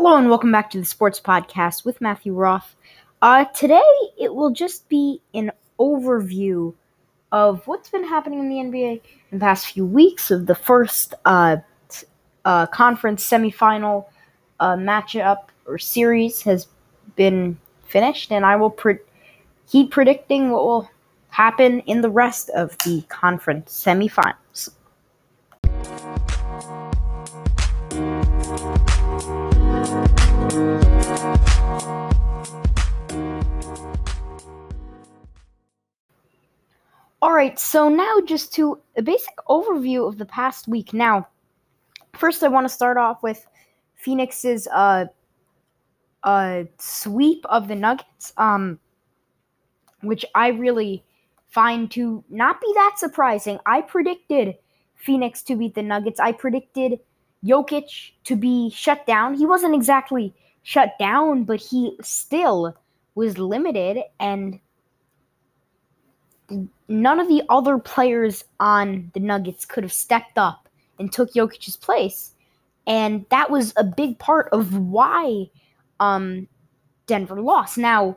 Hello and welcome back to the Sports Podcast with Matthew Roth. Uh, today it will just be an overview of what's been happening in the NBA in the past few weeks of the first uh, uh, conference semifinal uh, matchup or series has been finished, and I will pre- keep predicting what will happen in the rest of the conference semifinals. All right, so now just to a basic overview of the past week. Now, first I want to start off with Phoenix's uh uh sweep of the Nuggets, um, which I really find to not be that surprising. I predicted Phoenix to beat the Nuggets. I predicted Jokic to be shut down. He wasn't exactly shut down, but he still was limited and none of the other players on the Nuggets could have stepped up and took Jokic's place. And that was a big part of why um, Denver lost. Now,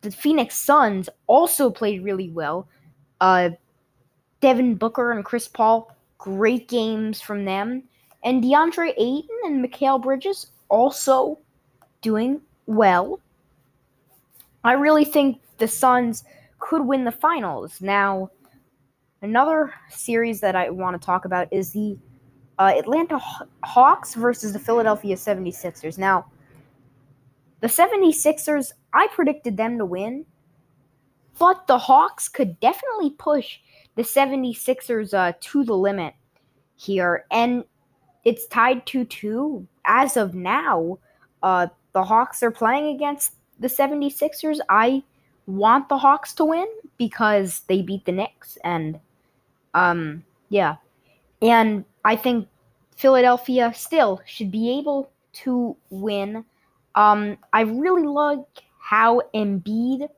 the Phoenix Suns also played really well. Uh, Devin Booker and Chris Paul, great games from them. And DeAndre Ayton and Mikal Bridges also doing well. I really think the Suns could win the finals. Now, another series that I want to talk about is the uh, Atlanta Hawks versus the Philadelphia 76ers. Now, the 76ers, I predicted them to win, but the Hawks could definitely push the 76ers uh, to the limit here. And it's tied 2 2. As of now, uh, the Hawks are playing against the 76ers. I want the Hawks to win because they beat the Knicks and um yeah. And I think Philadelphia still should be able to win. Um I really like how Embiid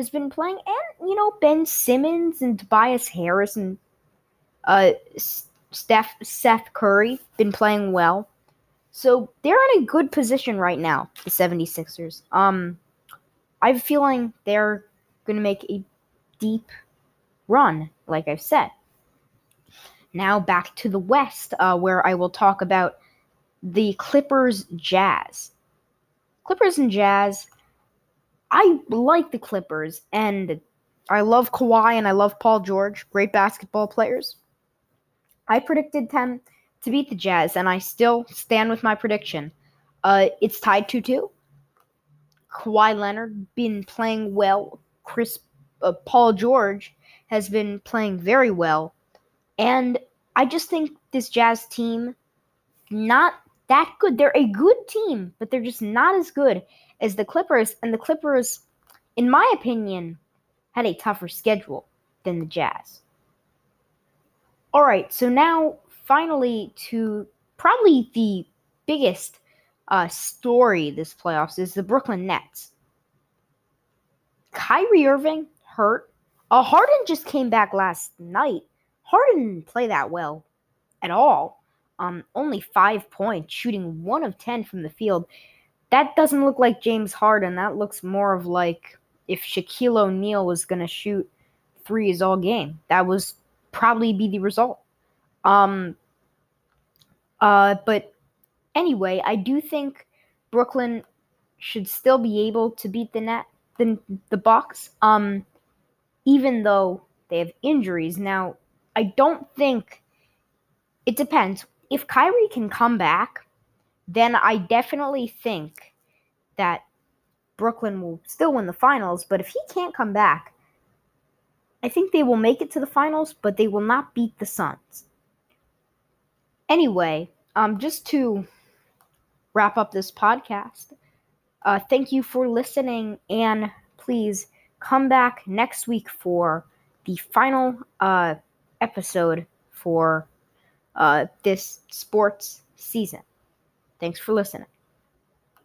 has been playing and you know Ben Simmons and Tobias Harris and uh Steph Seth Curry been playing well. So they're in a good position right now, the 76ers. Um I have a feeling they're going to make a deep run, like I've said. Now back to the West, uh, where I will talk about the Clippers Jazz. Clippers and Jazz. I like the Clippers, and I love Kawhi and I love Paul George, great basketball players. I predicted them to beat the Jazz, and I still stand with my prediction. Uh, it's tied 2 2. Kawhi Leonard been playing well. Chris uh, Paul George has been playing very well, and I just think this Jazz team not that good. They're a good team, but they're just not as good as the Clippers. And the Clippers, in my opinion, had a tougher schedule than the Jazz. All right, so now finally to probably the biggest uh, story this playoffs is the Brooklyn Nets. Kyrie Irving hurt. Uh, Harden just came back last night. Harden didn't play that well at all. Um, only five points, shooting one of ten from the field. That doesn't look like James Harden. That looks more of like if Shaquille O'Neal was gonna shoot threes all game. That was probably be the result. Um. Uh, but Anyway, I do think Brooklyn should still be able to beat the net the, the Bucks. Um, even though they have injuries. Now, I don't think it depends. If Kyrie can come back, then I definitely think that Brooklyn will still win the finals. But if he can't come back, I think they will make it to the finals, but they will not beat the Suns. Anyway, um, just to wrap up this podcast. Uh, thank you for listening, and please come back next week for the final uh, episode for uh, this sports season. Thanks for listening.